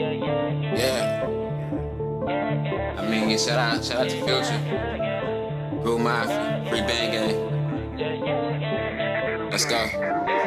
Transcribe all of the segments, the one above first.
Yeah. I mean, shout out, shout out to Future, Blue Mafia, Free Bang Gang. Let's go.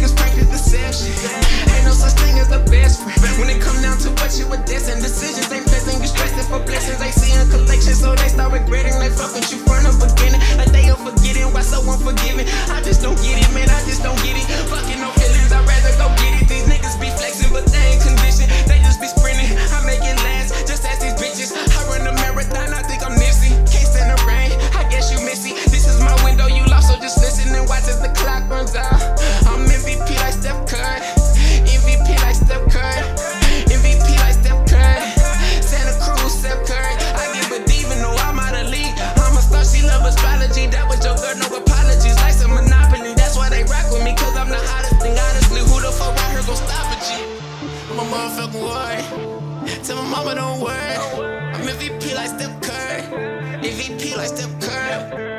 niggas practice deception. Ain't no such thing as the best friend. When it come down to what you were destined, decisions ain't pleasant. You stressing for blessings, they see in collection, so they start regretting. They fuck with you from the beginning, like they are forgetting. Why so unforgiving? I just don't get it. Tell my mama don't worry. I'm MVP like Steph Curry. MVP like Steph Curry.